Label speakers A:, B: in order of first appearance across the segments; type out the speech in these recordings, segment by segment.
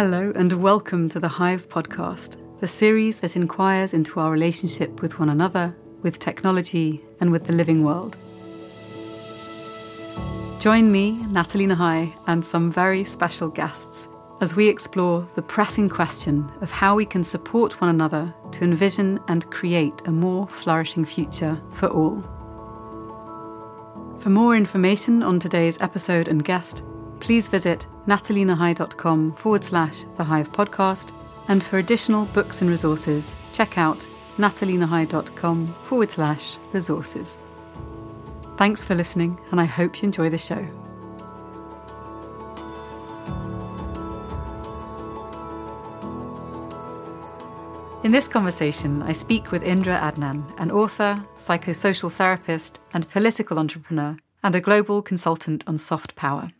A: Hello, and welcome to the Hive podcast, the series that inquires into our relationship with one another, with technology, and with the living world. Join me, Nathalie Nahai, and some very special guests as we explore the pressing question of how we can support one another to envision and create a more flourishing future for all. For more information on today's episode and guest, please visit nathalienahai.com forward slash The Hive Podcast. And for additional books and resources, check out nathalienahai.com forward slash resources. Thanks for listening, and I hope you enjoy the show. In this conversation, I speak with Indra Adnan, an author, psychosocial therapist, and political entrepreneur, and a global consultant on soft power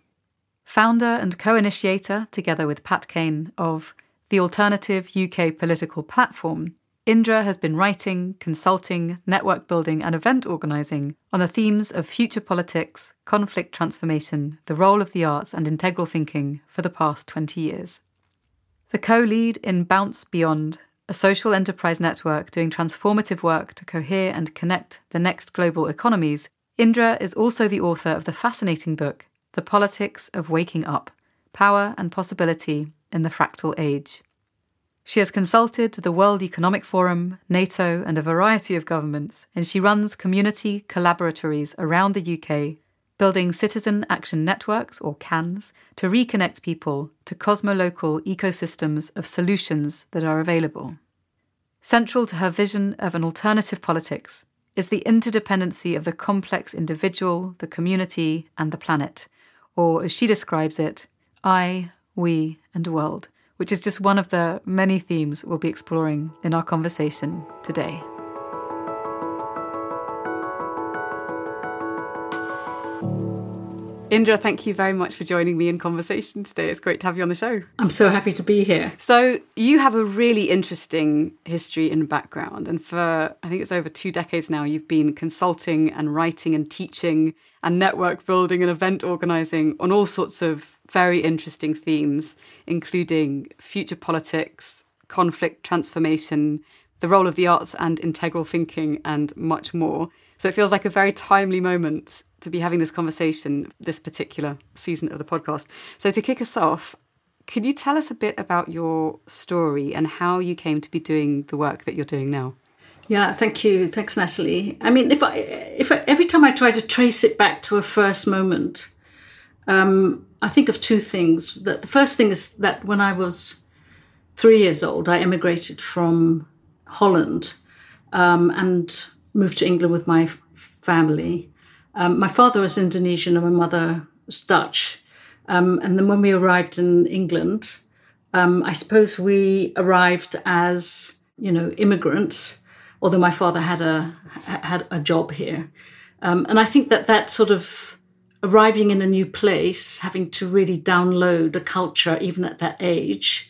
A: founder and co initiator, together with Pat Kane, of the alternative UK political platform, Indra has been writing, consulting, network building, and event organising on the themes of future politics, conflict transformation, the role of the arts, and integral thinking for the past 20 years. The co lead in Bounce Beyond, a social enterprise network doing transformative work to cohere and connect the next global economies, Indra is also the author of the fascinating book the Politics of Waking Up Power and Possibility in the Fractal Age. She has consulted the World Economic Forum, NATO, and a variety of governments, and she runs community collaboratories around the UK, building citizen action networks, or CANs, to reconnect people to cosmolocal ecosystems of solutions that are available. Central to her vision of an alternative politics is the interdependency of the complex individual, the community, and the planet, or as she describes it, I, we, and world, which is just one of the many themes we'll be exploring in our conversation today. Indra, thank you very much for joining me in conversation today. It's great to have you on the show.
B: I'm so happy to be here.
A: So, you have a really interesting history and background. And for, I think it's over two decades now, you've been consulting and writing and teaching and network building and event organizing on all sorts of very interesting themes, including future politics, conflict transformation, the role of the arts and integral thinking, and much more. So, it feels like a very timely moment to be having this conversation this particular season of the podcast. So, to kick us off, could you tell us a bit about your story and how you came to be doing the work that you're doing now?
B: Yeah, thank you. Thanks, Natalie. I mean, if I, if I, every time I try to trace it back to a first moment, um, I think of two things. That the first thing is that when I was three years old, I emigrated from Holland um, and moved to England with my family. Um, my father was Indonesian and my mother was Dutch. Um, and then when we arrived in England, um, I suppose we arrived as you know immigrants, although my father had a had a job here. Um, and I think that that sort of arriving in a new place, having to really download a culture even at that age,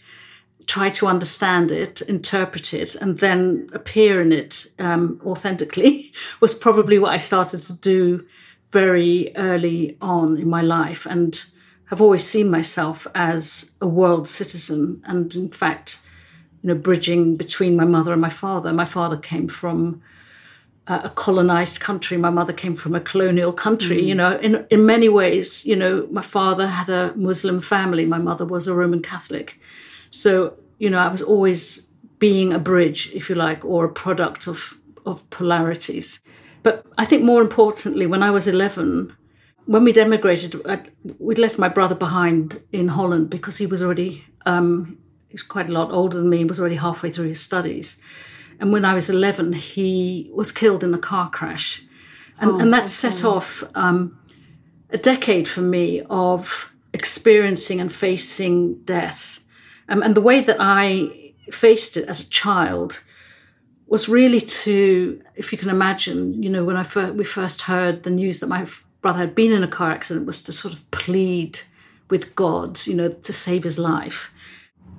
B: try to understand it, interpret it, and then appear in it um, authentically was probably what I started to do very early on in my life and have always seen myself as a world citizen and in fact you know bridging between my mother and my father. My father came from a colonized country. My mother came from a colonial country mm. you know in in many ways you know my father had a muslim family. My mother was a roman catholic so you know i was always being a bridge if you like or a product of of polarities but I think more importantly, when I was 11, when we'd emigrated, we'd left my brother behind in Holland because he was already, um, he was quite a lot older than me, and was already halfway through his studies. And when I was 11, he was killed in a car crash. And, oh, and that so set off um, a decade for me of experiencing and facing death. Um, and the way that I faced it as a child was really to, if you can imagine, you know, when I fir- we first heard the news that my brother had been in a car accident, was to sort of plead with God, you know, to save his life.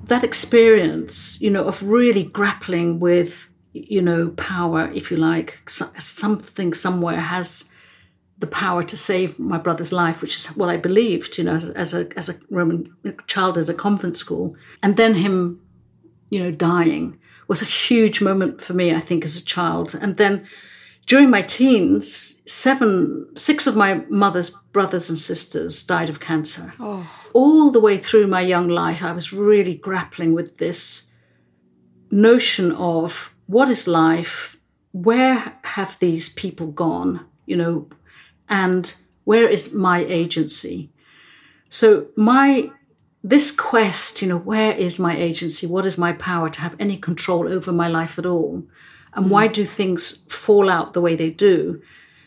B: That experience, you know, of really grappling with, you know, power, if you like, something somewhere has the power to save my brother's life, which is what I believed, you know, as, as a as a Roman child at a convent school, and then him, you know, dying was a huge moment for me. I think as a child, and then during my teens, seven, six of my mother's brothers and sisters died of cancer. Oh. All the way through my young life, I was really grappling with this notion of what is life? Where have these people gone? You know, and where is my agency? So my this quest, you know, where is my agency? What is my power to have any control over my life at all? and mm. why do things fall out the way they do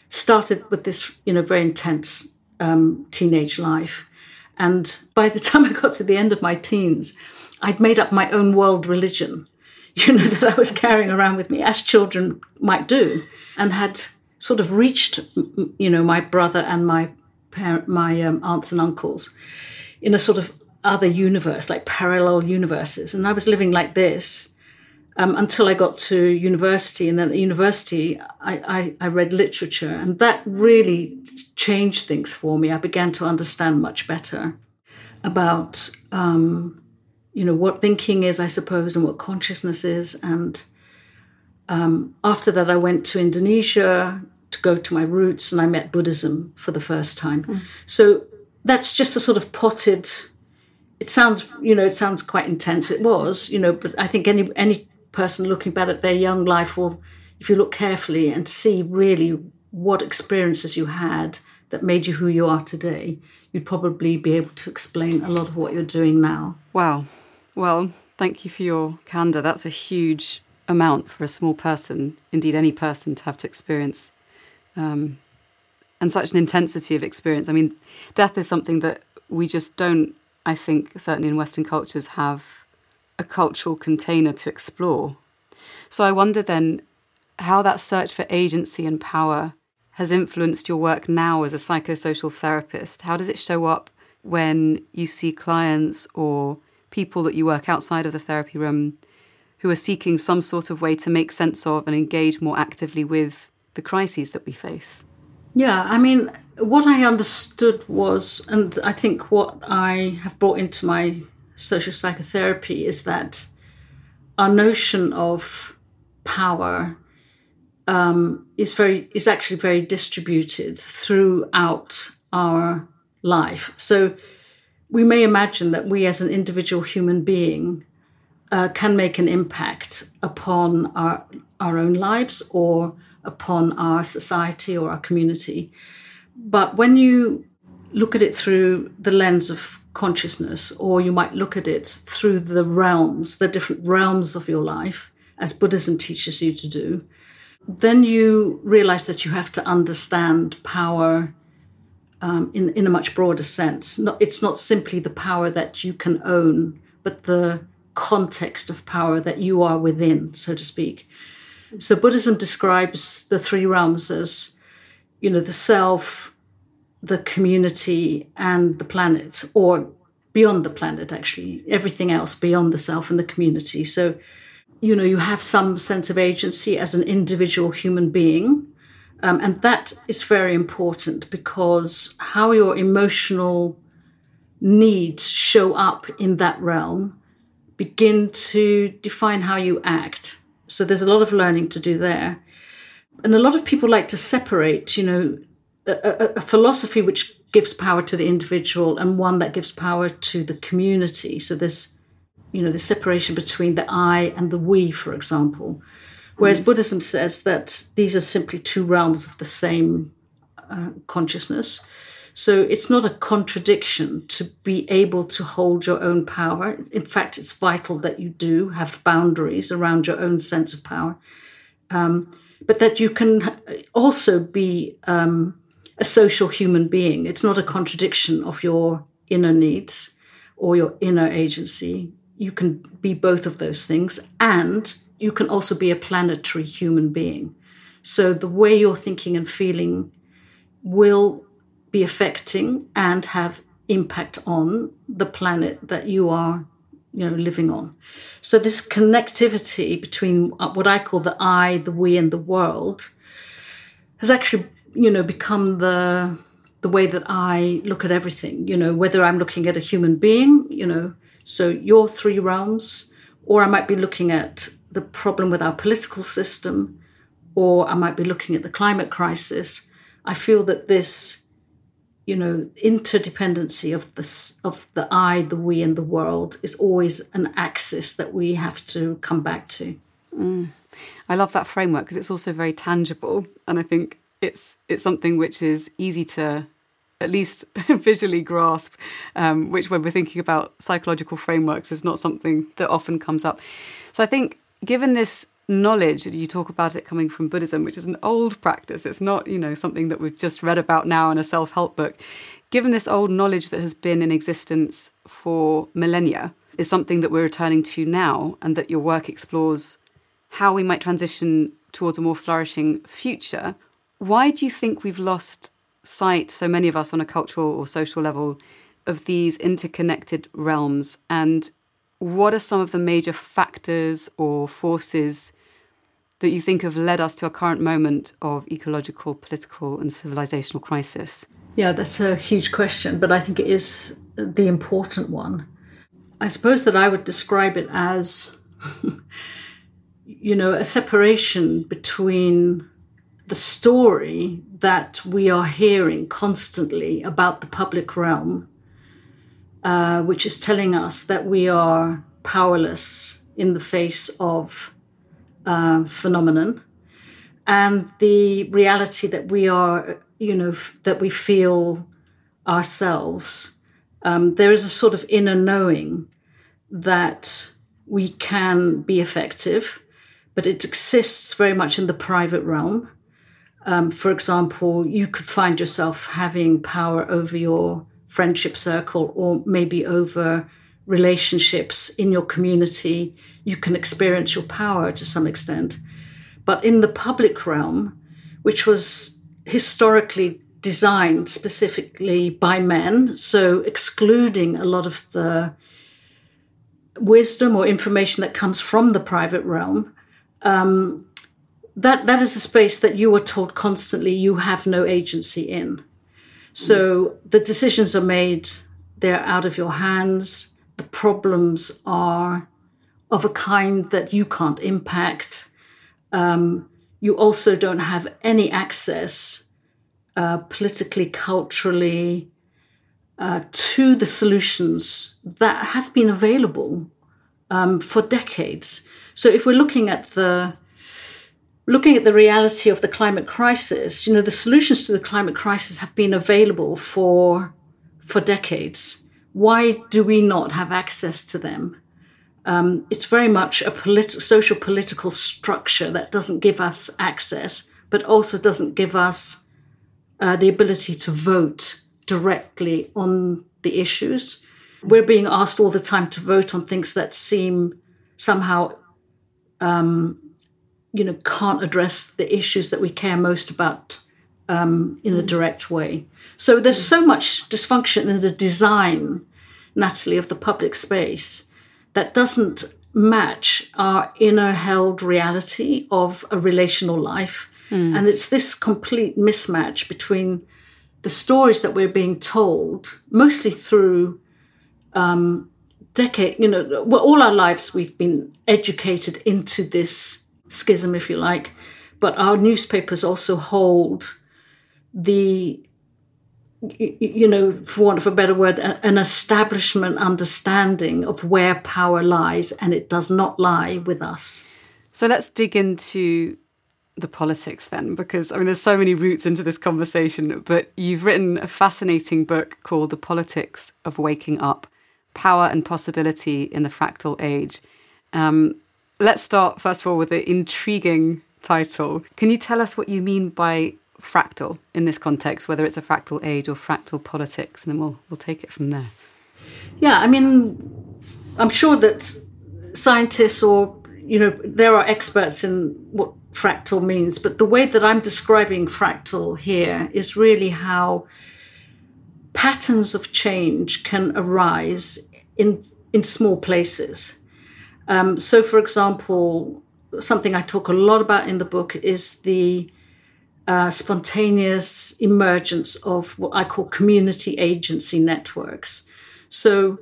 B: started with this you know very intense um, teenage life and by the time i got to the end of my teens i'd made up my own world religion you know that i was carrying around with me as children might do and had sort of reached you know my brother and my parent my um, aunts and uncles in a sort of other universe like parallel universes and i was living like this um, until I got to university. And then at university, I, I, I, read literature, and that really changed things for me. I began to understand much better about, um, you know, what thinking is, I suppose, and what consciousness is. And um, after that, I went to Indonesia go to my roots, and I met Buddhism for the first time. Mm. So that's just a sort of potted it sounds you know it sounds quite intense it was you know but i think any any person looking back at their young life will, if you look carefully and see really what experiences you had that made you who you are today, you'd probably be able to explain a lot of what you're doing now.
A: Wow. Well, thank you for your candor. That's a huge amount for a small person, indeed any person, to have to experience. Um, and such an intensity of experience. I mean, death is something that we just don't, I think, certainly in Western cultures, have a cultural container to explore. So I wonder then how that search for agency and power has influenced your work now as a psychosocial therapist. How does it show up when you see clients or people that you work outside of the therapy room who are seeking some sort of way to make sense of and engage more actively with the crises that we face?
B: Yeah, I mean, what I understood was, and I think what I have brought into my social psychotherapy is that our notion of power um, is very is actually very distributed throughout our life. So we may imagine that we, as an individual human being, uh, can make an impact upon our our own lives or upon our society or our community. But when you look at it through the lens of consciousness, or you might look at it through the realms, the different realms of your life, as Buddhism teaches you to do, then you realize that you have to understand power um, in, in a much broader sense. Not, it's not simply the power that you can own, but the context of power that you are within, so to speak. So Buddhism describes the three realms as, you know, the self, the community and the planet, or beyond the planet, actually, everything else beyond the self and the community. So, you know, you have some sense of agency as an individual human being. Um, and that is very important because how your emotional needs show up in that realm begin to define how you act. So there's a lot of learning to do there. And a lot of people like to separate, you know, a, a, philosophy which gives power to the individual and one that gives power to the community. So there's, you know, the separation between the I and the we, for example. Whereas mm. Buddhism says that these are simply two realms of the same uh, consciousness. So it's not a contradiction to be able to hold your own power. In fact, it's vital that you do have boundaries around your own sense of power. Um, but that you can also be um, a social human being. It's not a contradiction of your inner needs or your inner agency. You can be both of those things, and you can also be a planetary human being. So the way you're thinking and feeling will be affecting and have impact on the planet that you are you know living on so this connectivity between uh, what i call the i the we and the world has actually you know, become the the way that I look at everything. You know, whether I'm looking at a human being, you know, so your three realms, or I might be looking at the problem with our political system, or I might be looking at the climate crisis. I feel that this, you know, interdependency of the of the I, the we, and the world is always an axis that we have to come back to.
A: Mm. I love that framework because it's also very tangible, and I think it's it's something which is easy to at least visually grasp, um, which when we're thinking about psychological frameworks is not something that often comes up. So I think given this knowledge you talk about it coming from buddhism which is an old practice. It's not you know something that we've just read about now in a self-help book. Given this old knowledge that has been in existence for millennia is something that we're returning to now and that your work explores how we might transition towards a more flourishing future why do you think we've lost sight so many of us on a cultural or social level of these interconnected realms? And what are some of the major factors or forces that you think have led us to a current moment of ecological, political, and civilizational crisis?
B: Yeah, that's a huge question, but I think it is the important one. I suppose that I would describe it as, you know, a separation between the story that we are hearing constantly about the public realm uh, which is telling us that we are powerless in the face of uh, phenomenon, and the reality that we are, you know, that we feel ourselves. Um, there is a sort of inner knowing that we can be effective, but it exists very much in the private realm. Um, for example, you could find yourself having power over your friendship circle or maybe over relationships in your community, you can experience your power to some extent. But in the public realm, which was historically designed specifically by men, so excluding a lot of the wisdom or information that comes from the private realm, um, that that is a space that you are told constantly you have no agency in. So the decisions are made, they're out of your hands. The problems are of a kind that you can't impact. Um, you also don't have any access uh, politically, culturally, uh, to the solutions that have been available um, for decades. So if we're looking at the looking at the reality of the climate crisis, you know, the solutions to the climate crisis have been available for for decades. Why do we not have access to them? Um, it's very much a politi- social political structure that doesn't give us access, but also doesn't give us uh, the ability to vote directly on the issues. We're being asked all the time to vote on things that seem somehow um, you know, can't address the issues that we care most about um, in a direct way. So there's so much dysfunction in the design, Natalie, of the public space that doesn't match our inner held reality of a relational life. Mm. And it's this complete mismatch between the stories that we're being told, mostly through um, decade, you know, well, all our lives we've been educated into this schism, if you like. But our newspapers also hold the, you know, for want of a better word, an establishment understanding of where power lies, and it does not lie with us.
A: So let's dig into the politics then, because I mean, there's so many roots into this conversation, but you've written a fascinating book called The Politics of Waking Up Power and Possibility in the Fractal Age. Um, Let's start, first of all, with the intriguing title. Can you tell us what you mean by fractal in this context, whether it's a fractal age or fractal politics? And then we'll, we'll take it from there.
B: Yeah, I mean, I'm sure that scientists or, you know, there are experts in what fractal means, but the way that I'm describing fractal here is really how patterns of change can arise in in small places. Um, so, for example, something I talk a lot about in the book is the uh, spontaneous emergence of what I call community agency networks. So,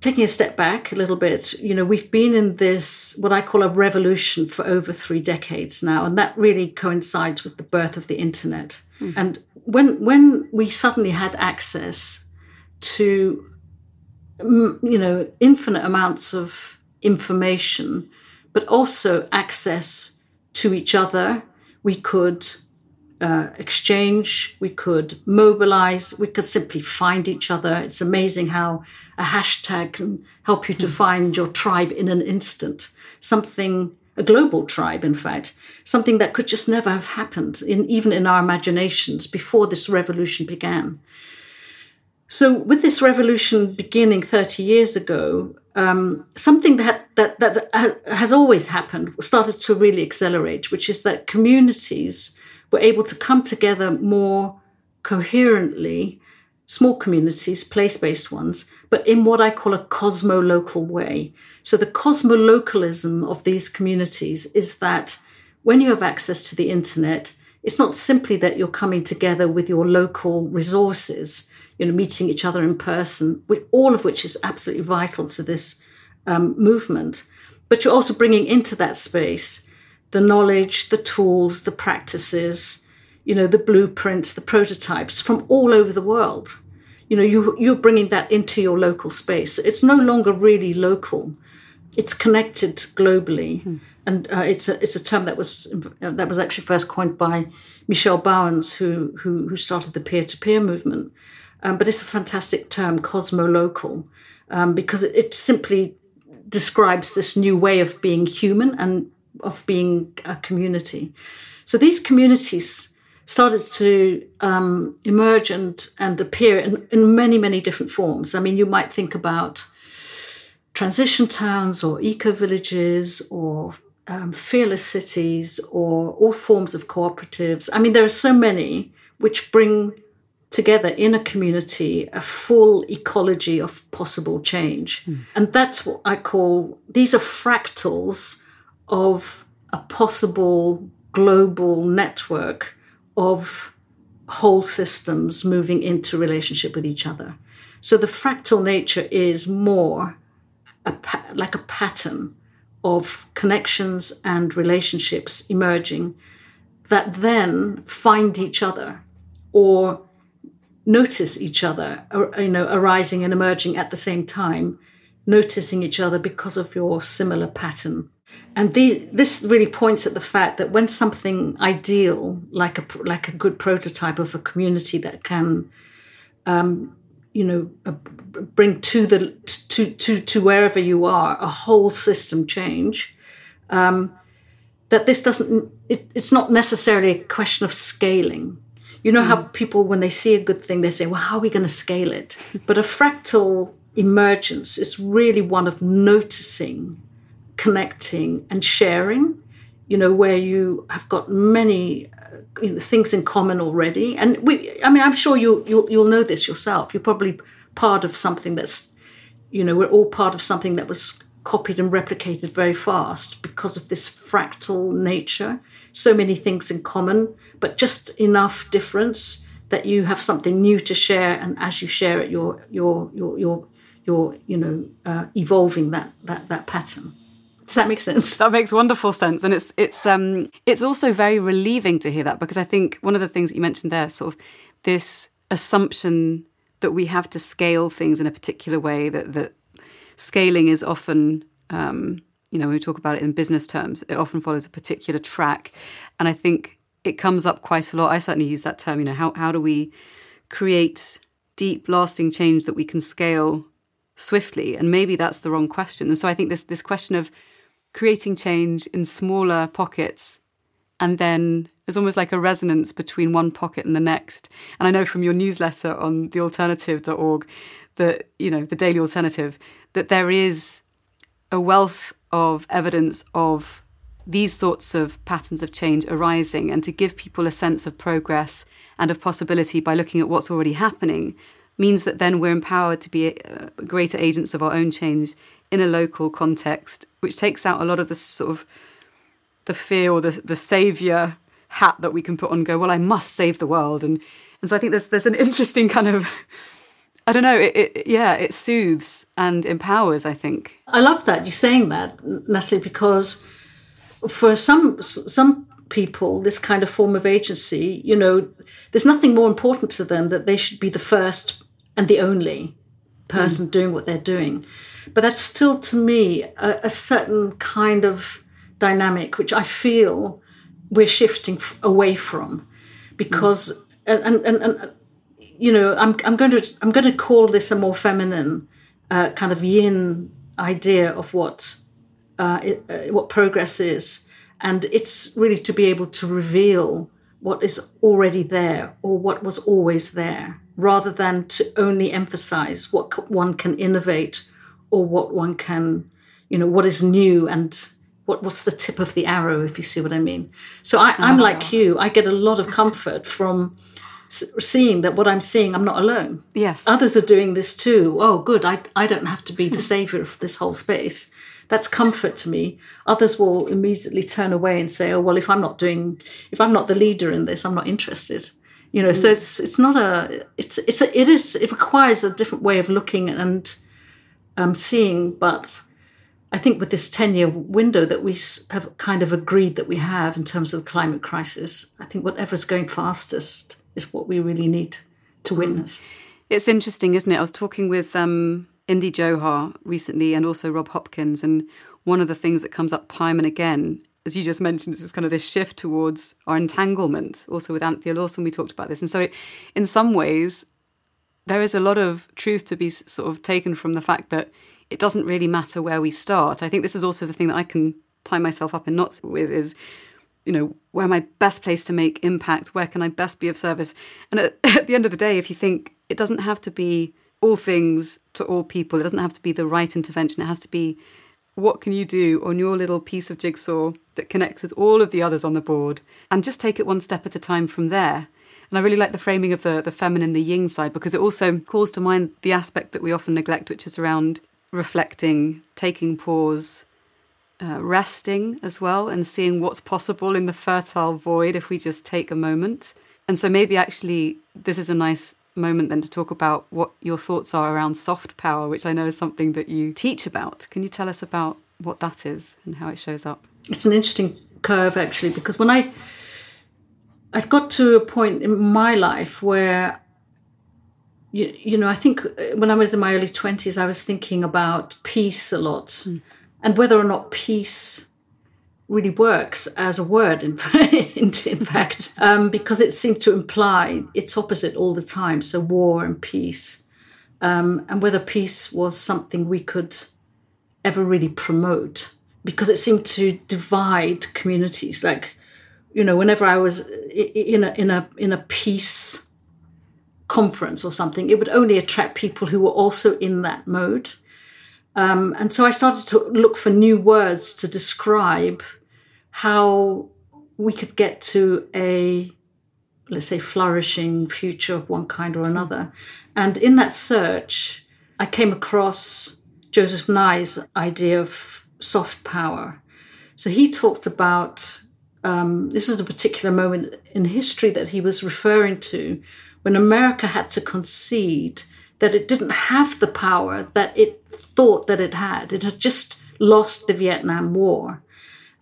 B: taking a step back a little bit, you know, we've been in this, what I call a revolution for over three decades now, and that really coincides with the birth of the internet. Mm. And when, when we suddenly had access to, you know, infinite amounts of information, but also access to each other, we could uh, exchange, we could mobilize, we could simply find each other. It's amazing how a hashtag can help you to hmm. find your tribe in an instant. Something, a global tribe, in fact, something that could just never have happened, in, even in our imaginations, before this revolution began. So, with this revolution beginning 30 years ago, um, something that, that, that has always happened started to really accelerate, which is that communities were able to come together more coherently, small communities, place based ones, but in what I call a cosmo local way. So the cosmo localism of these communities is that when you have access to the internet, it's not simply that you're coming together with your local resources, you know, meeting each other in person, all of which is absolutely vital to this um, movement, but you're also bringing into that space the knowledge, the tools, the practices, you know, the blueprints, the prototypes from all over the world. You know, you, you're bringing that into your local space. It's no longer really local. It's connected globally. Hmm. And uh, it's, a, it's a term that was, that was actually first coined by Michel Bauwens, who, who, who started the peer-to-peer movement. Um, but it's a fantastic term, cosmo-local, um, because it, it simply describes this new way of being human and of being a community. So these communities started to um, emerge and, and appear in, in many, many different forms. I mean, you might think about transition towns or eco villages or um, fearless cities or all forms of cooperatives. I mean, there are so many which bring together in a community a full ecology of possible change. Mm. And that's what I call these are fractals of a possible global network of whole systems moving into relationship with each other. So the fractal nature is more a pa- like a pattern of connections and relationships emerging that then find each other or notice each other, you know, arising and emerging at the same time, noticing each other because of your similar pattern and the, this really points at the fact that when something ideal, like a like a good prototype of a community that can, um, you know, uh, bring to the to to to wherever you are a whole system change, um, that this doesn't. It, it's not necessarily a question of scaling. You know mm. how people, when they see a good thing, they say, "Well, how are we going to scale it?" but a fractal emergence is really one of noticing connecting and sharing, you know, where you have got many uh, you know, things in common already. And we, I mean, I'm sure you, you'll, you'll know this yourself. You're probably part of something that's, you know, we're all part of something that was copied and replicated very fast because of this fractal nature. So many things in common, but just enough difference that you have something new to share, and as you share it, you're you're you're you're, you're you know uh, evolving that that that pattern. Does that make sense?
A: That makes wonderful sense, and it's it's um it's also very relieving to hear that because I think one of the things that you mentioned there, sort of this assumption that we have to scale things in a particular way, that that scaling is often um, you know when we talk about it in business terms, it often follows a particular track, and I think it comes up quite a lot. I certainly use that term. You know, how how do we create deep, lasting change that we can scale swiftly? And maybe that's the wrong question. And so I think this this question of creating change in smaller pockets and then there's almost like a resonance between one pocket and the next. And I know from your newsletter on thealternative.org that, you know, the Daily Alternative, that there is a wealth of evidence of these sorts of patterns of change arising and to give people a sense of progress and of possibility by looking at what's already happening means that then we're empowered to be uh, greater agents of our own change in a local context, which takes out a lot of the sort of the fear or the the savior hat that we can put on go, well, I must save the world. And, and so I think there's, there's an interesting kind of, I don't know, it, it, yeah, it soothes and empowers, I think.
B: I love that you're saying that, Natalie, because for some, some people, this kind of form of agency, you know, there's nothing more important to them that they should be the first and the only person mm. doing what they're doing. But that's still, to me, a, a certain kind of dynamic which I feel we're shifting f- away from, because mm. and, and and you know I'm I'm going to I'm going to call this a more feminine uh, kind of yin idea of what uh, it, uh, what progress is, and it's really to be able to reveal what is already there or what was always there, rather than to only emphasize what one can innovate or what one can, you know, what is new and what what's the tip of the arrow, if you see what I mean. So I, am like you. I get a lot of comfort from seeing that what I'm seeing, I'm not alone.
A: Yes,
B: others are doing this too. Oh, good. I I don't have to be the savior of this whole space. That's comfort to me. Others will immediately turn away and say, "Oh, well, if I'm not doing, if I'm not the leader in this, I'm not interested." You know, mm. so it's it's not a it's it's a, it is it requires a different way of looking and um, seeing, but I think with this 10 year window that we have kind of agreed that we have in terms of the climate crisis, I think whatever's going fastest is what we really need to hmm. witness.
A: It's interesting, isn't it? I was talking with um, Indy Johar recently and also Rob Hopkins, and one of the things that comes up time and again, as you just mentioned, is this kind of this shift towards our entanglement. Also with Anthea Lawson, we talked about this. And so, it, in some ways, there is a lot of truth to be sort of taken from the fact that it doesn't really matter where we start. I think this is also the thing that I can tie myself up in knots with is, you know, where am I best placed to make impact? Where can I best be of service? And at, at the end of the day, if you think it doesn't have to be all things to all people, it doesn't have to be the right intervention. It has to be what can you do on your little piece of jigsaw that connects with all of the others on the board and just take it one step at a time from there. And I really like the framing of the, the feminine, the yin side, because it also calls to mind the aspect that we often neglect, which is around reflecting, taking pause, uh, resting as well, and seeing what's possible in the fertile void if we just take a moment. And so maybe actually this is a nice moment then to talk about what your thoughts are around soft power, which I know is something that you teach about. Can you tell us about what that is and how it shows up?
B: It's an interesting curve actually, because when I I got to a point in my life where you, you know, I think uh, when I was in my early 20s, I was thinking about peace a lot mm. and whether or not peace really works as a word, in, in, fact, um, because it seemed to imply its opposite all the time. So, war and peace. Um, and whether peace was something we could ever really promote, because it seemed to divide communities. Like, you know, whenever I was in a in a in a peace conference or something, it would only attract people who were also in that mode. Um, and so I started to look for new words to describe how we could get to a, let's say, flourishing future of one kind or another. And in that search, I came across Joseph Nye's idea of soft power. So he talked about um, this is a particular moment in history that he was referring to when America had to concede that it didn't have the power that it thought that it had. It had just lost the Vietnam War.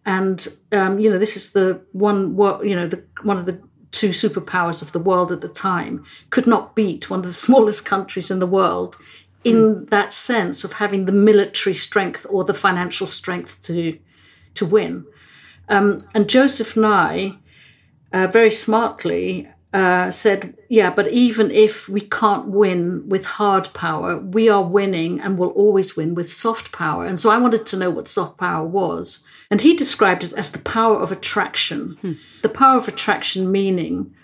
B: And, um, you know, this is the one, you know, the, one of the two superpowers of the world at the time, could not beat one of the smallest countries in the world in mm. that sense of having the military strength or the financial strength to, to win. Um, and Joseph Nye, uh, very smartly, uh, said, yeah, but even if we can't win with hard power, we are winning and will always win with soft power. And so I wanted to know what soft power was. And he described it as the power of attraction. Hmm. The power of attraction meaning,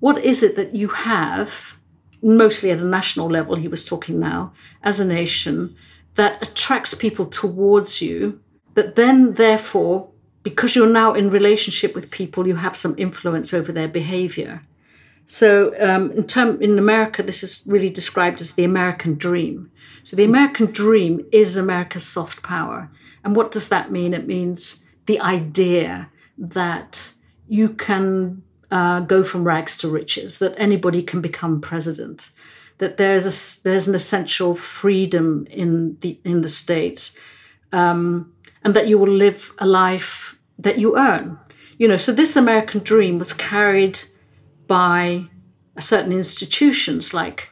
B: what is it that you have, mostly at a national level, he was talking now, as a nation, that attracts people towards you, that then, therefore, because you're now in relationship with people, you have some influence over their behavior. So um, in term in America, this is really described as the American dream. So the American dream is America's soft power. And what does that mean? It means the idea that you can uh, go from rags to riches, that anybody can become president, that there's a there's an essential freedom in the in the states, um, and that you will live a life that you earn. You know, so this American dream was carried by certain institutions like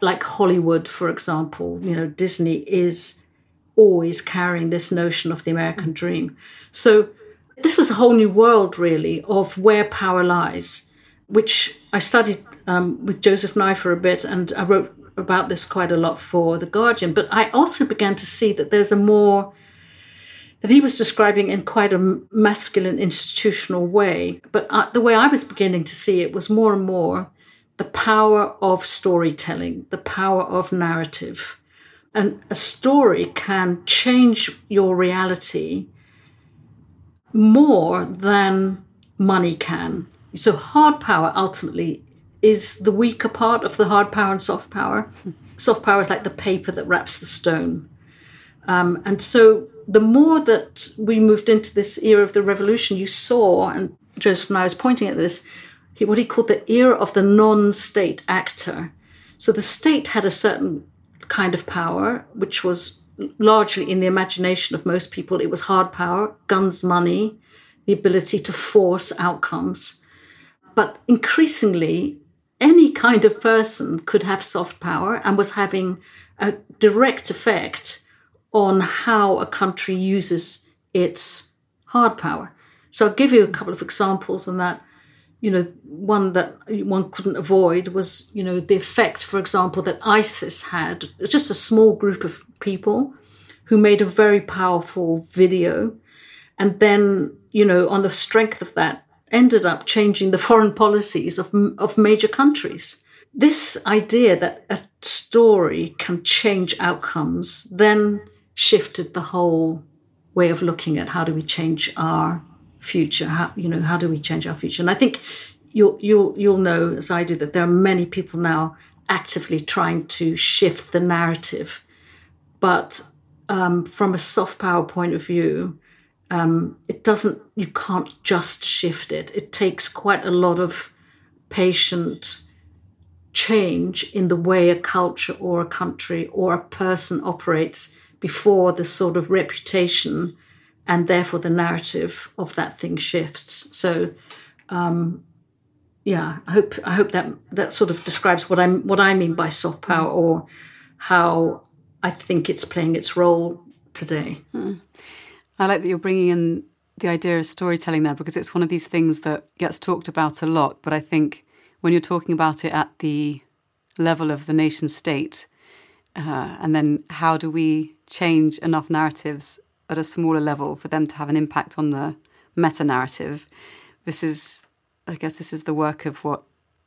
B: like Hollywood, for example. You know, Disney is always carrying this notion of the American dream. So this was a whole new world, really, of where power lies, which I studied um, with Joseph Nye for a bit, and I wrote about this quite a lot for The Guardian. But I also began to see that there's a more that he was describing in quite a masculine institutional way. But uh, the way I was beginning to see it was more and more the power of storytelling, the power of narrative. And a story can change your reality more than money can. So, hard power ultimately is the weaker part of the hard power and soft power. soft power is like the paper that wraps the stone. Um, and so, the more that we moved into this era of the revolution, you saw, and Joseph Nye was pointing at this, what he called the era of the non state actor. So, the state had a certain kind of power, which was largely in the imagination of most people, it was hard power, guns, money, the ability to force outcomes. But increasingly, any kind of person could have soft power and was having a direct effect on how a country uses its hard power. So I'll give you a couple of examples on that you know, one that one couldn't avoid was, you know, the effect, for example, that ISIS had. Just a small group of people who made a very powerful video, and then, you know, on the strength of that, ended up changing the foreign policies of of major countries. This idea that a story can change outcomes then shifted the whole way of looking at how do we change our future? How you know how do we change our future? And I think you'll you'll you'll know as I do that there are many people now actively trying to shift the narrative, but um, from a soft power point of view, um, it doesn't. You can't just shift it. It takes quite a lot of patient change in the way a culture or a country or a person operates before the sort of reputation and therefore the narrative of that thing shifts. So, um, yeah, I hope I hope that that sort of describes what I'm what I mean by soft power or how I think it's playing its role today. Hmm.
A: I like that you're bringing in the idea of storytelling there because it's one of these things that gets talked about a lot. But I think when you're talking about it at the level of the nation state, uh, and then how do we change enough narratives at a smaller level for them to have an impact on the meta narrative. This is, I guess, this is the work of what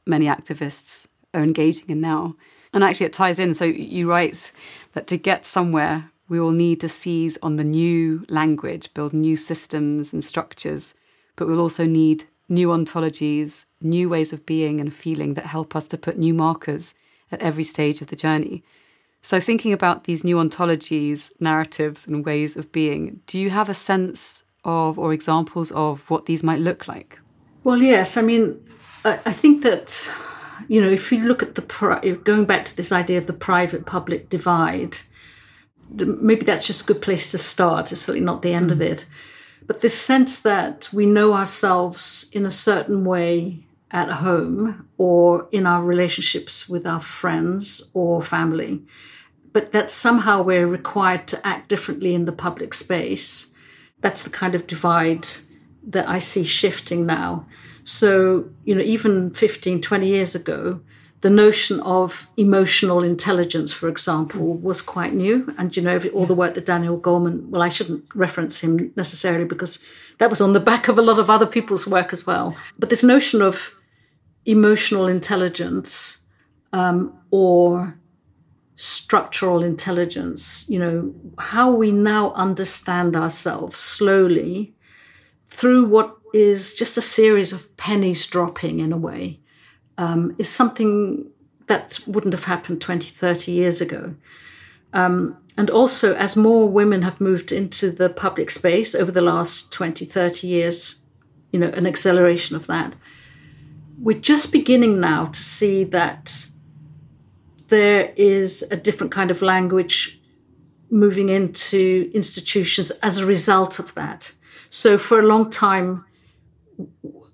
A: many activists are engaging in now. And actually, it ties in. So you write that to get somewhere, we will need to seize on the new language, build new systems and structures, but we'll also need new ontologies, new ways of being and feeling that help us to put new markers at every stage of the journey. So, thinking about these new ontologies, narratives, and ways of being, do you have a sense of or examples of what these might look like?
B: Well, yes. I mean, I, I think that, you know, if you look at the, pri- going back to this idea of the private public divide, maybe that's just a good place to start. It's certainly not the end mm. of it. But this sense that we know ourselves in a certain way at home or in our relationships with our friends or family, but that somehow we're required to act differently in the public space. That's the kind of divide that I see shifting now. So, you know, even 15, 20 years ago, the notion of emotional intelligence, for example, was quite new. And, you know, all the work that Daniel Goleman, well, I shouldn't reference him necessarily because that was on the back of a lot of other people's work as well. But this notion of emotional intelligence um, or structural intelligence, you know, how we now understand ourselves slowly through what is just a series of pennies dropping in a way, um, is something that wouldn't have happened 20, 30 years ago. Um, and also, as more women have moved into the public space over the last 20, 30 years, you know, an acceleration of that. We're just beginning now to see that there is a different kind of language moving into institutions as a result of that. So for a long time,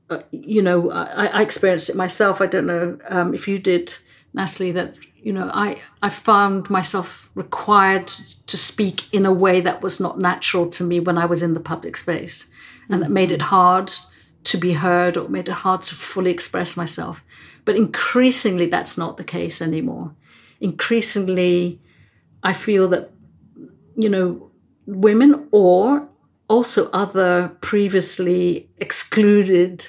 B: uh, you know, I, I, experienced it myself. I don't know um, if you did, Natalie. That you know, I I found myself required to speak in a way that was not natural to me when I was in the public space, and that made it hard to be heard or made it hard to fully express myself. But increasingly, that's not the case anymore. Increasingly, I feel that you know, women or also other previously excluded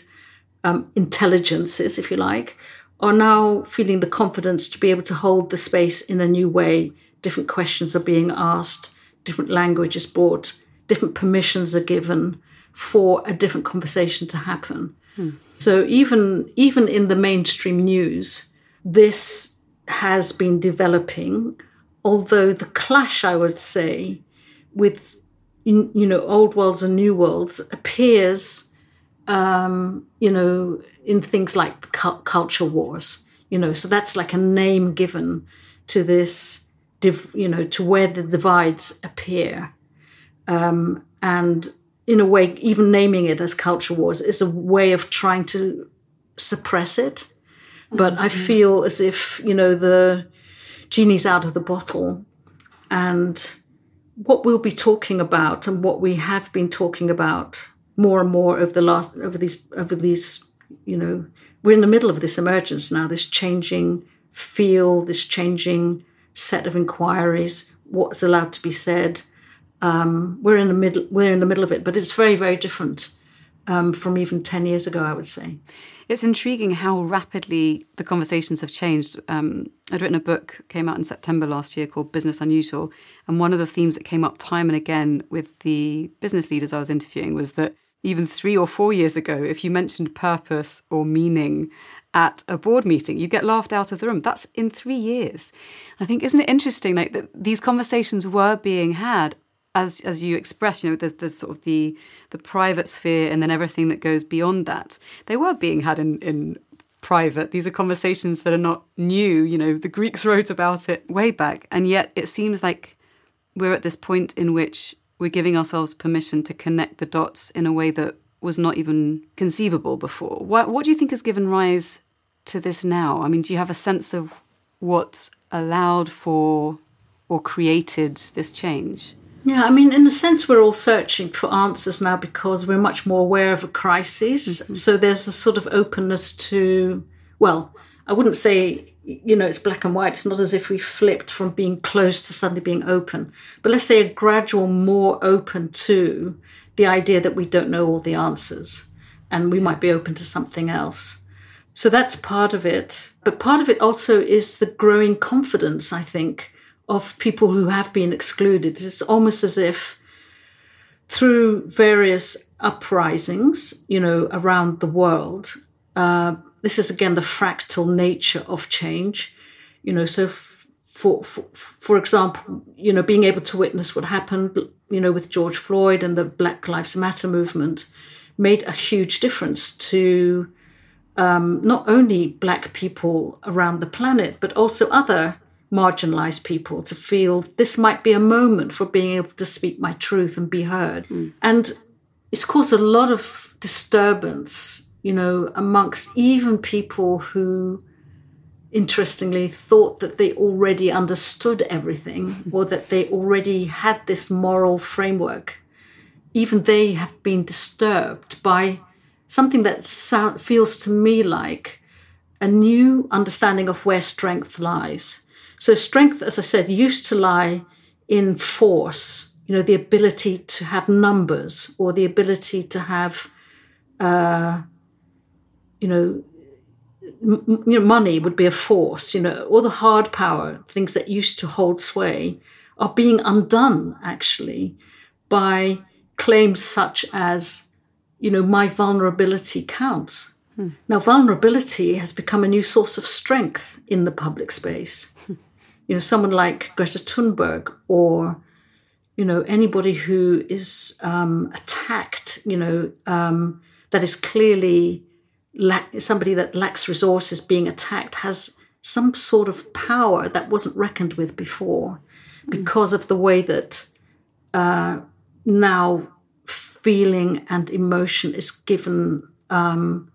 B: um, intelligences, if you like, are now feeling the confidence to be able to hold the space in a new way. Different questions are being asked, different language is brought, different permissions are given for a different conversation to happen. Hmm. So even even in the mainstream news, this has been developing, although the clash, I would say, with you know old worlds and new worlds appears um, you know in things like culture wars you know so that's like a name given to this div, you know to where the divides appear um, and in a way even naming it as culture wars is a way of trying to suppress it but mm-hmm. i feel as if you know the genie's out of the bottle and what we'll be talking about and what we have been talking about more and more over the last over these over these you know we're in the middle of this emergence now this changing feel this changing set of inquiries what's allowed to be said um, we're in the middle we're in the middle of it but it's very very different um, from even 10 years ago i would say
A: it's intriguing how rapidly the conversations have changed. Um, I'd written a book, came out in September last year called Business Unusual. And one of the themes that came up time and again with the business leaders I was interviewing was that even three or four years ago, if you mentioned purpose or meaning at a board meeting, you'd get laughed out of the room. That's in three years. I think, isn't it interesting like, that these conversations were being had as as you express, you know, there's, there's sort of the the private sphere and then everything that goes beyond that. They were being had in in private. These are conversations that are not new. You know, the Greeks wrote about it way back, and yet it seems like we're at this point in which we're giving ourselves permission to connect the dots in a way that was not even conceivable before. What, what do you think has given rise to this now? I mean, do you have a sense of what's allowed for or created this change?
B: Yeah, I mean, in a sense, we're all searching for answers now because we're much more aware of a crisis. Mm-hmm. So there's a sort of openness to, well, I wouldn't say, you know, it's black and white. It's not as if we flipped from being closed to suddenly being open. But let's say a gradual more open to the idea that we don't know all the answers and we might be open to something else. So that's part of it. But part of it also is the growing confidence, I think, of people who have been excluded. It's almost as if through various uprisings, you know, around the world, uh, this is again the fractal nature of change. You know, so f- for, for for example, you know, being able to witness what happened, you know, with George Floyd and the Black Lives Matter movement, made a huge difference to um, not only Black people around the planet, but also other marginalized people to feel this might be a moment for being able to speak my truth and be heard. Mm. And it's caused a lot of disturbance, you know, amongst even people who interestingly thought that they already understood everything or that they already had this moral framework. Even they have been disturbed by something that sound, feels to me like a new understanding of where strength lies so strength, as I said, used to lie in force, you know, the ability to have numbers or the ability to have, uh, you know, m- you know, money would be a force. You know, all the hard power things that used to hold sway are being undone actually by claims such as, you know, my vulnerability counts. Hmm. Now, vulnerability has become a new source of strength in the public space you know, someone like Greta Thunberg or, you know, anybody who is um, attacked, you know, um, that is clearly lack, somebody that lacks resources being attacked has some sort of power that wasn't reckoned with before because of the way that uh, now feeling and emotion is given um,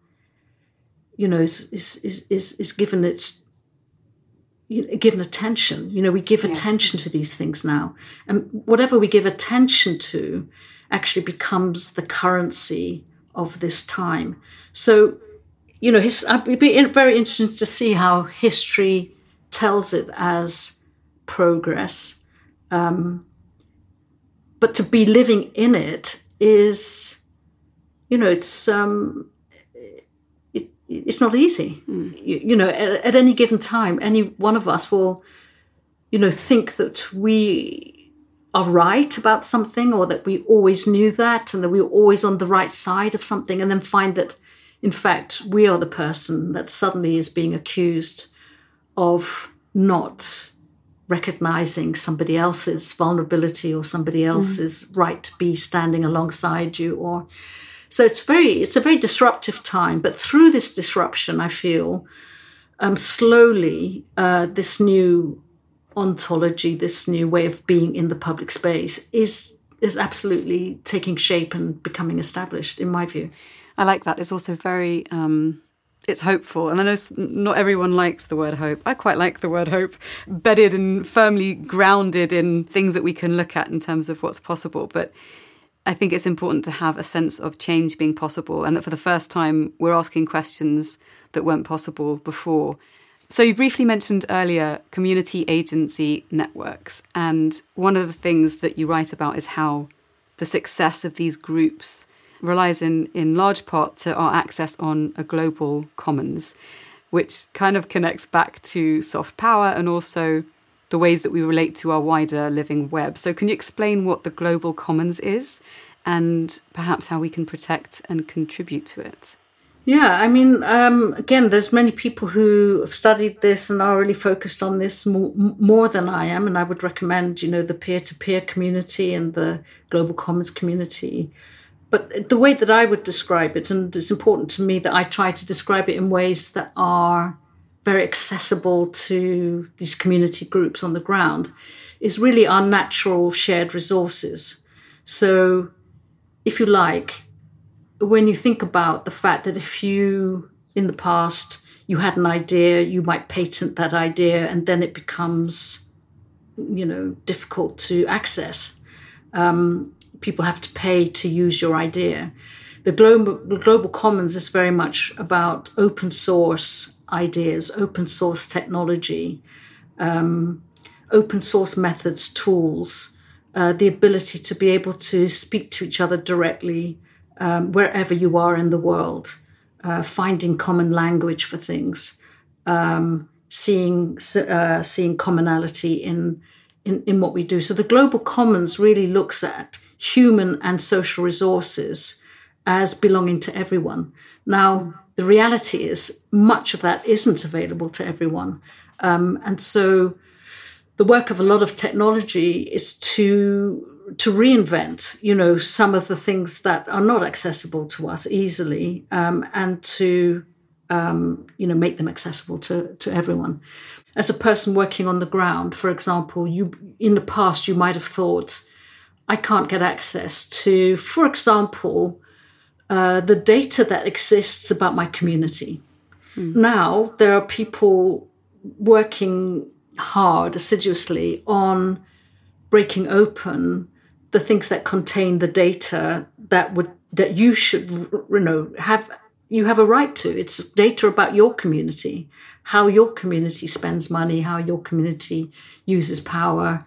B: you know is is is, is given its given attention. You know we give yes. attention to these things now. And whatever we give attention to actually becomes the currency of this time. So you know his, it'd be very interesting to see how history tells it as progress. Um, but to be living in it is you know it's um it's not easy mm. you, you, know at, at, any given time any one of us will you know think that we are right about something or that we always knew that and that we were always on the right side of something and then find that in fact we are the person that suddenly is being accused of not recognizing somebody else's vulnerability or somebody mm. else's mm. right to be standing alongside you or so it's very it's a very disruptive time but through this disruption i feel um, slowly uh, this new ontology this new way of being in the public space is is absolutely taking shape and becoming established in my view
A: i like that it's also very um it's hopeful. And I know not everyone likes the word hope. I quite like the word hope, bedded and firmly grounded in things that we can look at in terms of what's possible. But I think it's important to have a sense of change being possible and that for the first time we're asking questions that weren't possible before. So, you briefly mentioned earlier community agency networks. And one of the things that you write about is how the success of these groups relies in, in large part to our access on a global commons, which kind of connects back to soft power and also the ways that we relate to our wider living web. So, can you explain what the global commons is and perhaps how we can protect and contribute to it?
B: Yeah, I mean, um, again, there's many people who have studied this and are really focused on this more, more than I am, and I would recommend, you know, the peer-to-peer community and the global commons community but the way that I would describe it, and it's important to me that I try to describe it in ways that are very accessible to these community groups on the ground, is really our natural shared resources. So, if you like, when you think about the fact that if you, in the past, you had an idea, you might patent that idea, and then it becomes, you know, difficult to access. Um, people have to pay to use your idea. The global, the global commons is very much about open source ideas, open source technology, um, open source methods, tools, uh, the ability to be able to speak to each other directly um, wherever you are in the world, uh, finding common language for things, um, seeing uh, seeing commonality in, in in what we do. So the global commons really looks at human and social resources as belonging to everyone. Now, the reality is much of that isn't available to everyone. Um, and so the work of a lot of technology is to to reinvent, you know, some of the things that are not accessible to us easily, um, and to um, you know make them accessible to to everyone. As a person working on the ground, for example, you in the past you might have thought I can't get access to, for example, uh, the data that exists about my community. Mm. Now, there are people working hard, assiduously on breaking open the things that contain the data that would that you should you know have you have a right to it's data about your community how your community spends money how your community uses power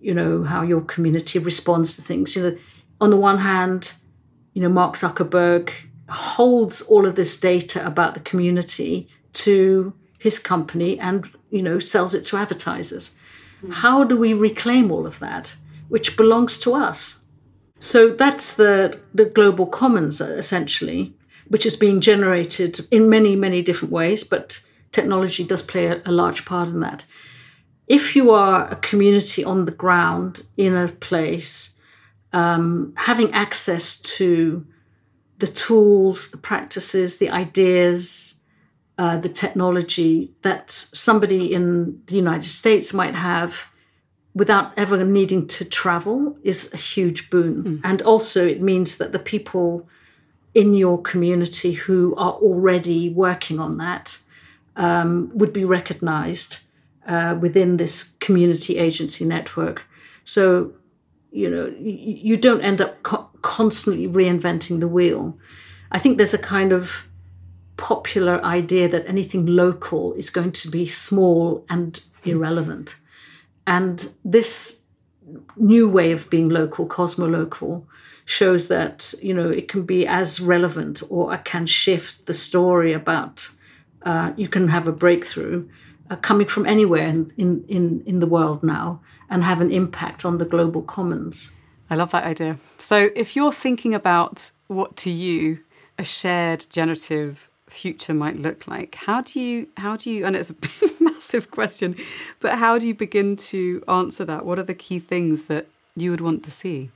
B: you know how your community responds to things you know on the one hand you know mark zuckerberg holds all of this data about the community to his company and you know sells it to advertisers mm. how do we reclaim all of that which belongs to us so that's the the global commons essentially which is being generated in many many different ways but technology does play a, a large part in that if you are a community on the ground in a place, um, having access to the tools, the practices, the ideas, uh, the technology that somebody in the United States might have without ever needing to travel is a huge boon. Mm. And also, it means that the people in your community who are already working on that um, would be recognized uh, within this community agency network. So, you know, you, don't end up co- constantly reinventing the wheel. I think there's a kind of popular idea that anything local is going to be small and irrelevant. And this new way of being local, cosmolocal, shows that you know it can be as relevant or it can shift the story about uh, you can have a breakthrough uh, coming from anywhere in, in, in the world now and have an impact on the global commons.
A: I love that idea. So, if you're thinking about what to you a shared generative future might look like, how do you how do you and it's a massive question, but how do you begin to answer that? What are the key things that you would want to see?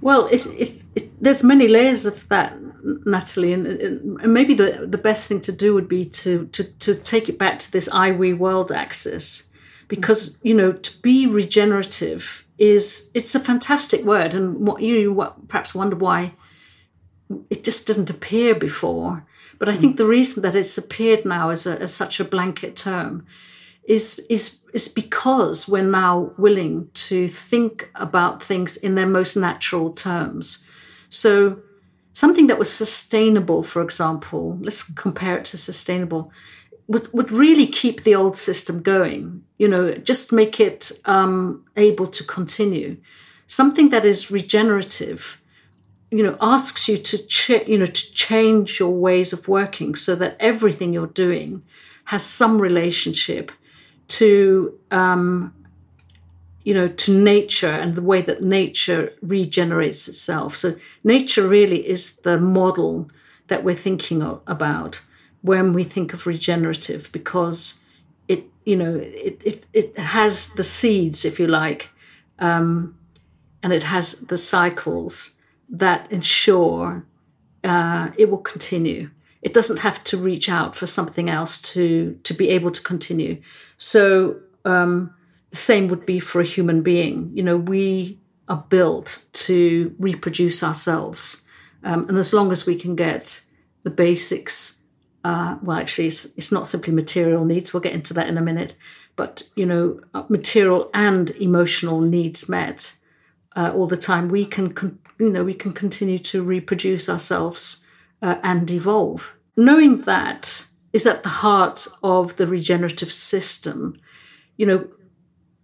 B: Well, it, it, it, there's many layers of that, Nathalie, and, and, maybe the, the best thing to do would be to, to, to take it back to this I we world axis, because you know to be regenerative is it's a fantastic word, and what you what, perhaps wonder why it just didn't appear before. But I think mm. the reason that it's appeared now as, a, as such a blanket term is is is because we're now willing to think about things in their most natural terms. So something that was sustainable, for example, let's compare it to sustainable, would, would really keep the old system going, you know, just make it um, able to continue. Something that is regenerative, you know, asks you to, ch- you know, to change your ways of working so that everything you're doing has some relationship to um, you know to nature and the way that nature regenerates itself so nature really is the model that we're thinking of, about when we think of regenerative because it you know it it, it has the seeds if you like um, and it has the cycles that ensure uh, it will continue it doesn't have to reach out for something else to to be able to continue so um, the same would be for a human being. You know, we are built to reproduce ourselves, um, and as long as we can get the basics, uh, well, actually, it's, it's not simply material needs. We'll get into that in a minute, but you know, uh, material and emotional needs met uh, all the time. We can, con- you know, we can continue to reproduce ourselves uh, and evolve. Knowing that is at the heart of the regenerative system, you know,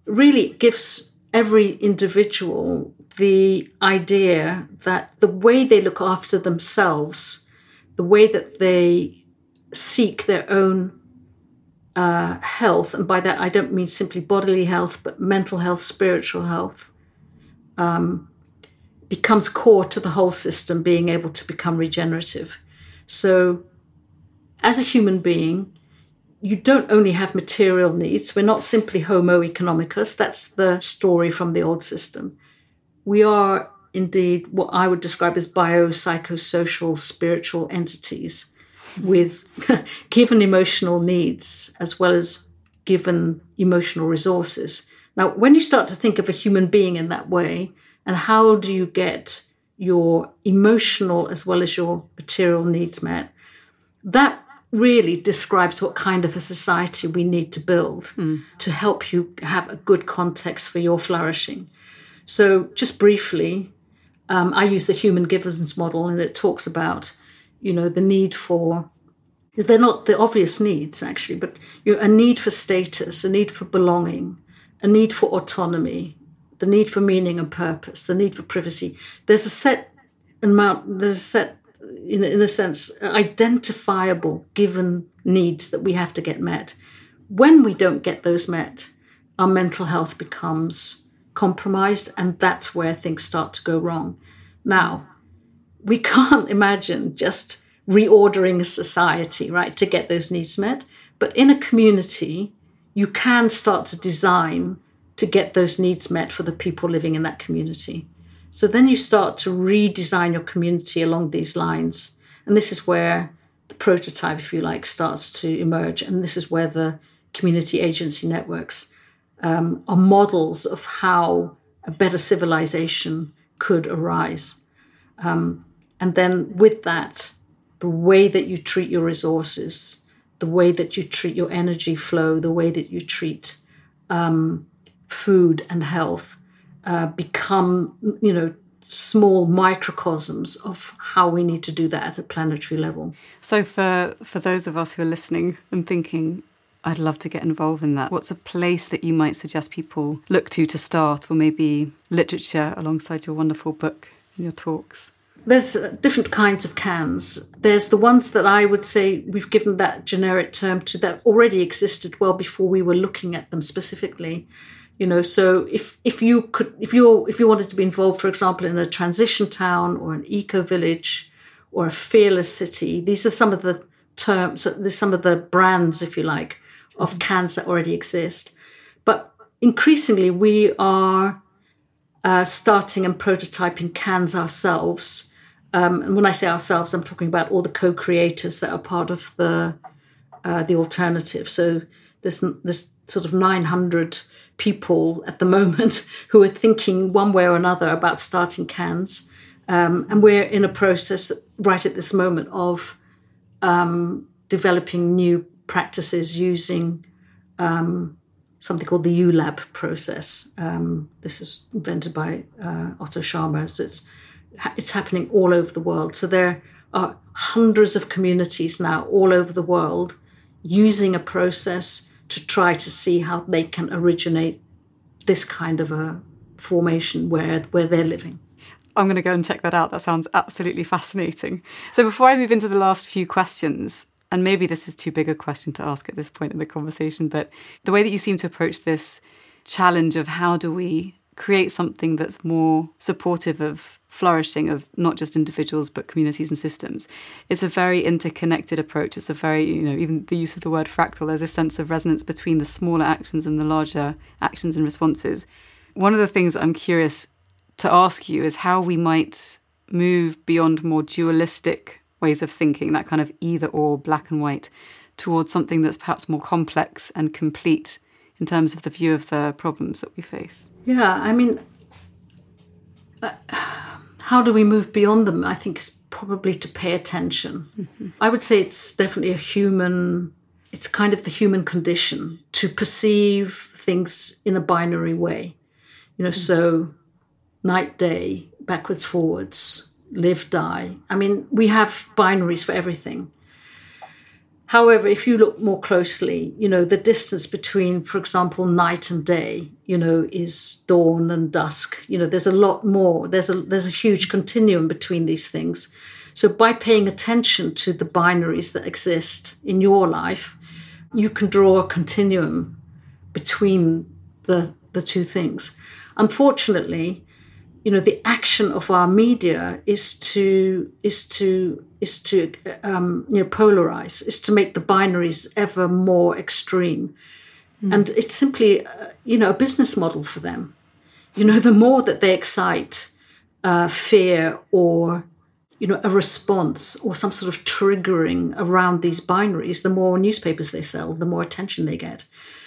B: really gives every individual the idea that the way they look after themselves, the way that they seek their own uh, health, and by that I don't mean simply bodily health, but mental health, spiritual health, um, becomes core to the whole system being able to become regenerative. So as a human being, you don't only have material needs. We're not simply Homo economicus. That's the story from the old system. We are indeed what I would describe as biopsychosocial spiritual entities with given emotional needs as well as given emotional resources. Now, when you start to think of a human being in that way, and how do you get your emotional as well as your material needs met, that really describes what kind of a society we need to build mm. to help you have a good context for your flourishing. So, just briefly, um, I use the human givens model, and it talks about, you know, the need for they're not the obvious needs actually, but you know, a need for status, a need for belonging, a need for autonomy, the need for meaning and purpose, the need for privacy. There's a set amount, there's a set in, in a sense, identifiable given needs that we have to get met. When we don't get those met, our mental health becomes compromised, and that's where things start to go wrong. Now, we can't imagine just reordering society, right, to get those needs met. But in a community, you can start to design to get those needs met for the people living in that community. So then you start to redesign your community along these lines. And this is where the prototype, if you like, starts to emerge. And this is where the community agency networks um, are models of how a better civilization could arise. Um, and then with that, the way that you treat your resources, the way that you treat your energy flow, the way that you treat um, food and health uh, become, you know, small microcosms of how we need to do that at a planetary level.
A: So, for for those of us who are listening and thinking, I'd love to get involved in that. What's a place that you might suggest people look to to start, or maybe literature alongside your wonderful book and your talks?
B: There's uh, different kinds of CANs. There's the ones that I would say we've given that generic term to that already existed well before we were looking at them specifically. You know, so if if you could if you if you wanted to be involved, for example, in a transition town or an eco village or a fearless city, these are some of the terms. There's some of the brands, if you like, of CANs that already exist. But increasingly, we are uh, starting and prototyping CANs ourselves. Um, and when I say ourselves, I'm talking about all the co-creators that are part of the uh, the alternative. So there's there's sort of 900 people at the moment who are thinking one way or another about starting CANs, um, and we're in a process right at this moment of um, developing new practices using um, something called the u.lab process. Um, this is invented by uh, Otto Scharmer. So it's it's happening all over the world. So there are hundreds of communities now all over the world using a process to try to see how they can originate this kind of a formation where where they're living.
A: I'm going to go and check that out. That sounds absolutely fascinating. So before I move into the last few questions, and maybe this is too big a question to ask at this point in the conversation, but the way that you seem to approach this challenge of how do we create something that's more supportive of flourishing of not just individuals but communities and systems it's a very interconnected approach. It's a very you know even the use of the word fractal there's a sense of resonance between the smaller actions and the larger actions and responses. One of the things i'm curious to ask you is how we might move beyond more dualistic ways of thinking, that kind of either or, black and white, towards something that's perhaps more complex and complete in terms of the view of the problems that we face.
B: Yeah, I mean, uh, how do we move beyond them? I think is probably to pay attention. Mm-hmm. I would say it's definitely a human, it's kind of the human condition to perceive things in a binary way. You know, mm-hmm. so night, day, backwards, forwards, live, die. I mean, we have binaries for everything. However, if you look more closely, you know, the distance between, for example, night and day, you know, is dawn and dusk. You know, there's a lot more. There's a there's a huge continuum between these things. So by paying attention to the binaries that exist in your life, you can draw a continuum between the the two things. Unfortunately, you know the action of our media is to is to is to um, you know polarize is to make the binaries ever more extreme. Mm. and it's simply uh, you know a business model for them. You know the more that they excite uh, fear or you know a response or some sort of triggering around these binaries the more newspapers they sell the more attention they get.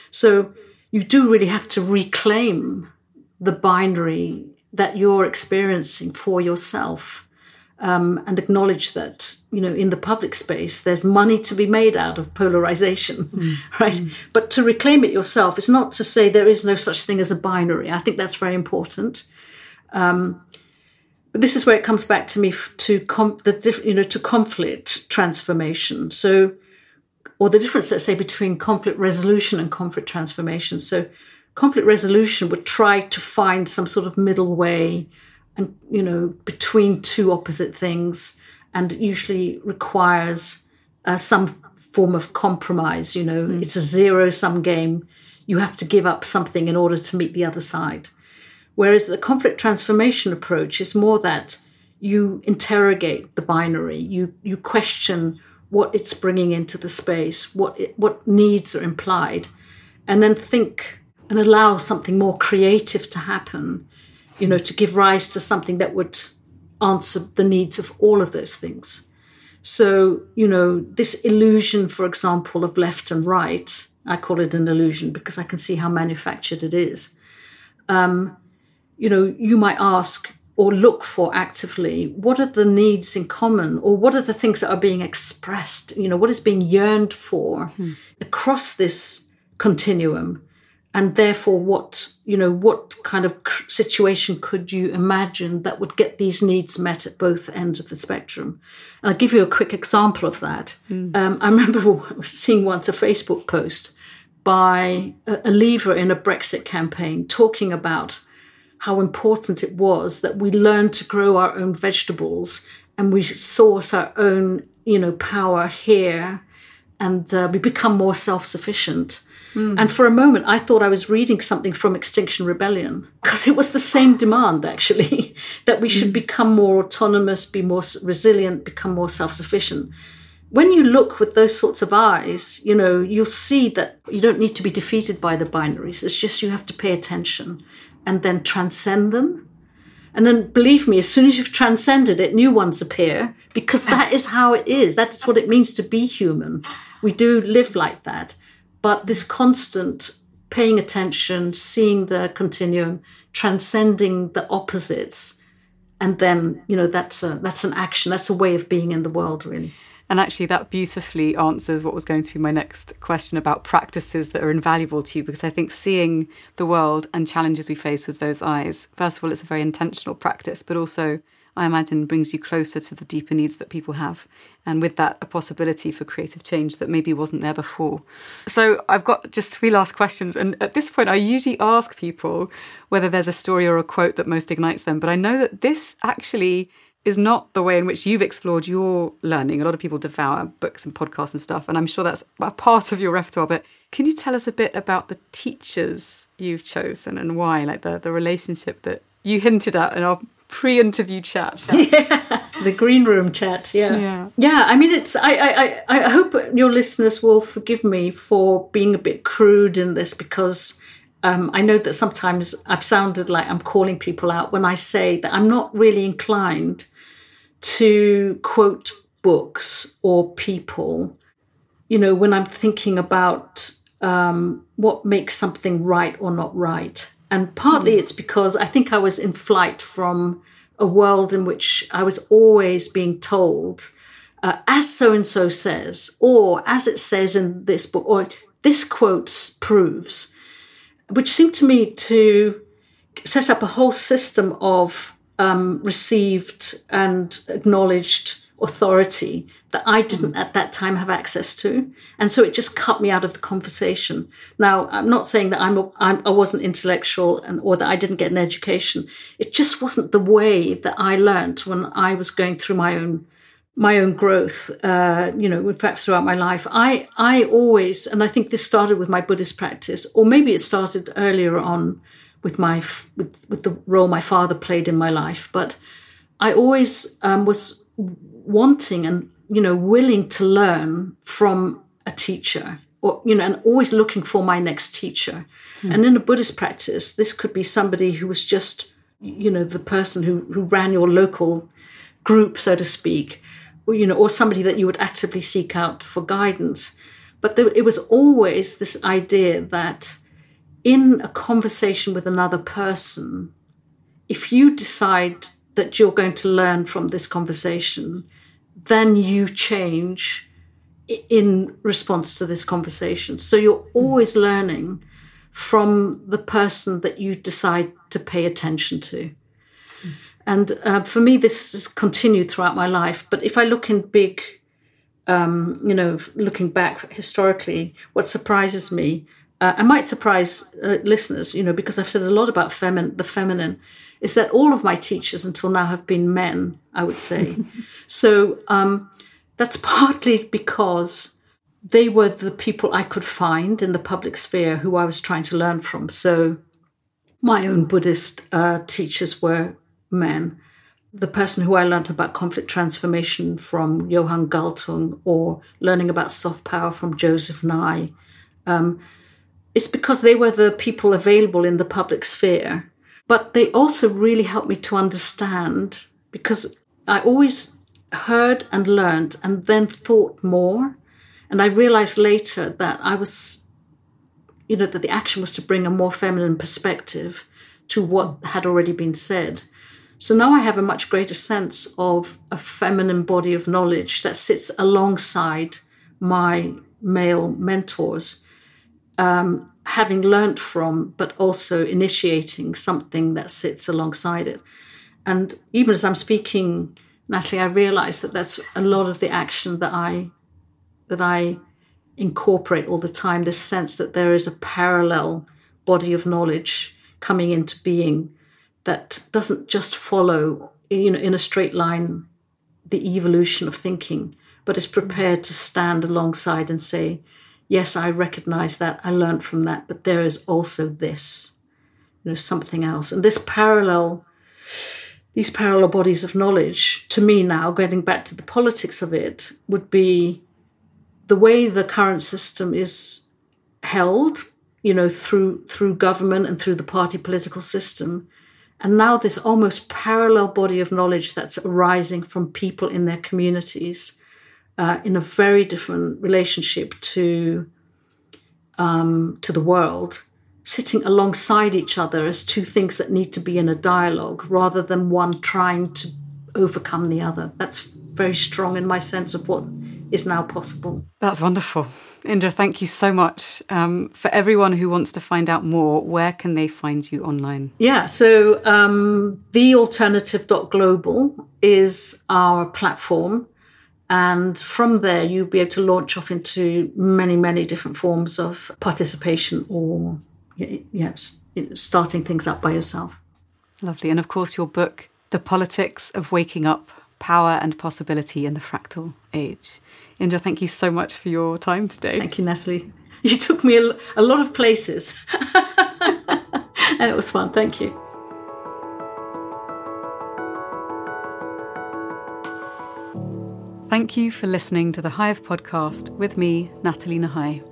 B: So you do really have to reclaim the binary that you're experiencing for yourself um, and acknowledge that you know in the public space there's money to be made out of polarization mm. right? Mm. but to reclaim it yourself is not to say there is no such thing as a binary. I think that's very important. Um, but this is where it comes back to me to com- the you know to conflict transformation. So or the difference let's say between conflict resolution and conflict transformation. So conflict resolution would try to find some sort of middle way and you know between two opposite things and usually requires uh, some form of compromise you know. Mm. it's a zero sum game. You have to give up something in order to meet the other side. Whereas the conflict transformation approach is more that you interrogate the binary. You you question what it's bringing into the space what it, what needs are implied and then think and allow something more creative to happen you know, to give rise to something that would answer the needs of all of those things. So, you know, this illusion, for example, of left and right, I call it an illusion because I can see how manufactured it is. Um, you know, you might ask or look for actively what are the needs in common or what are the things that are being expressed, you know, what is being yearned for mm-hmm. across this continuum and therefore what you know what kind of situation could you imagine that would get these needs met at both ends of the spectrum? And i'll give you a quick example of that. Mm. um, i remember seeing once a facebook post by a, a leaver in a brexit campaign talking about how important it was that we learn to grow our own vegetables and we source our own you know power here and uh, we become more self-sufficient Mm. And for a moment, I thought I was reading something from Extinction Rebellion because it was the same demand, actually, that we should mm. become more autonomous, be more resilient, become more self sufficient. When you look with those sorts of eyes, you know, you'll see that you don't need to be defeated by the binaries. It's just you have to pay attention and then transcend them. And then believe me, as soon as you've transcended it, new ones appear because that is how it is. That's what it means to be human. We do live like that but this constant paying attention, seeing the continuum, transcending the opposites, and then you know that's a that's an action. That's a way of being in the world, really.
A: And actually, that beautifully answers what was going to be my next question about practices that are invaluable to you, because I think seeing the world and challenges we face with those eyes, first of all, it's a very intentional practice, but also I imagine brings you closer to the deeper needs that people have. And with that, a possibility for creative change that maybe wasn't there before. So I've got just three last questions. And at this point, I usually ask people whether there's a story or a quote that most ignites them. But I know that this actually is not the way in which you've explored your learning. A lot of people devour books and podcasts and stuff. And I'm sure that's a part of your repertoire. But can you tell us a bit about the teachers you've chosen and why, like the, the relationship that you hinted at in our pre-interview chat.
B: Yeah, the green room chat. Yeah, yeah. Yeah, I mean, it's. I, I, I hope your listeners will forgive me for being a bit crude in this because um, I know that sometimes I've sounded like I'm calling people out when I say that I'm not really inclined to quote books or people. You know, when I'm thinking about um, what makes something right or not right. And partly mm. it's because I think I was in flight from a world in which I was always being told, uh, as so and so says, or as it says in this book, or this quote proves, which seemed to me to set up a whole system of um, received and acknowledged authority that I didn't at that time have access to. And so it just cut me out of the conversation. Now, I'm not saying that I'm, I'm I was not intellectual and, or that I didn't get an education. It just wasn't the way that I learned when I was going through my own my own growth, uh, you know, in fact, throughout my life, I, I always, and I think this started with my Buddhist practice, or maybe it started earlier on with my, with, with the role my father played in my life, but I always um, was wanting and you know, willing to learn from a teacher or, you know, and always looking for my next teacher. Hmm. And in a Buddhist practice, this could be somebody who was just, you know, the person who, who ran your local group, so to speak, or, you know, or somebody that you would actively seek out for guidance. But there, it was always this idea that in a conversation with another person, if you decide that you're going to learn from this conversation, then you change in response to this conversation. So you're always learning from the person that you decide to pay attention to. And uh, for me, this has continued throughout my life. But if I look in big, um, you know, looking back historically, what surprises me, uh, I might surprise uh, listeners, you know, because I've said a lot about femin- the feminine is that all of my teachers until now have been men, I would say. so um, that's partly because they were the people I could find in the public sphere who I was trying to learn from. So my own Buddhist uh, teachers were men. The person who I learned about conflict transformation from Johan Galtung or learning about soft power from Joseph Nye. Um, it's because they were the people available in the public sphere But they also really helped me to understand because I always heard and learned and then thought more. And I realized later that I was, you know, that the action was to bring a more feminine perspective to what had already been said. So now I have a much greater sense of a feminine body of knowledge that sits alongside my male mentors, um, having learnt from, but also initiating something that sits alongside it. And even as I'm speaking, Nathalie, I realize that that's a lot of the action that I that I incorporate all the time. This sense that there is a parallel body of knowledge coming into being that doesn't just follow, you know, in a straight line the evolution of thinking, but is prepared to stand alongside and say, yes, I recognize that, I learned from that, but there is also this, you know, something else. And this parallel, these parallel bodies of knowledge, to me now, getting back to the politics of it, would be the way the current system is held, you know, through through government and through the party political system. And now this almost parallel body of knowledge that's arising from people in their communities uh, in a very different relationship to um, to the world, sitting alongside each other as two things that need to be in a dialogue rather than one trying to overcome the other. That's very strong in my sense of what is now possible.
A: That's wonderful. Indra, thank you so much. Um, for everyone who wants to find out more, where can they find you online?
B: Yeah, so um, thealternative.global is our platform. And from there, you'll be able to launch off into many, many different forms of participation or yeah, starting things up by yourself.
A: Lovely. And of course, your book, The Politics of Waking Up Power and Possibility in the Fractal Age. Indra, thank you so much for your time today.
B: Thank you, Nathalie. You took me a, a lot of places, and it was fun. Thank you.
A: Thank you for listening to the Hive podcast with me, Nathalie Nahai.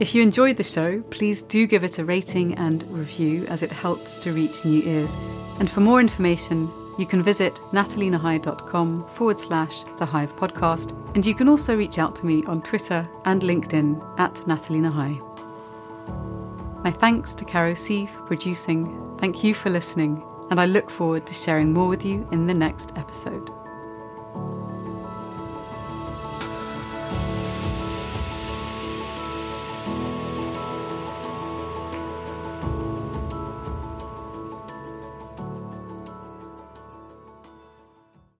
A: If you enjoyed the show, please do give it a rating and review as it helps to reach new ears. And for more information, you can visit nathalienahai.com forward slash the Hive podcast. And you can also reach out to me on Twitter and LinkedIn at Nathalie Nahai. My thanks to Caro C for producing. Thank you for listening, and I look forward to sharing more with you in the next episode.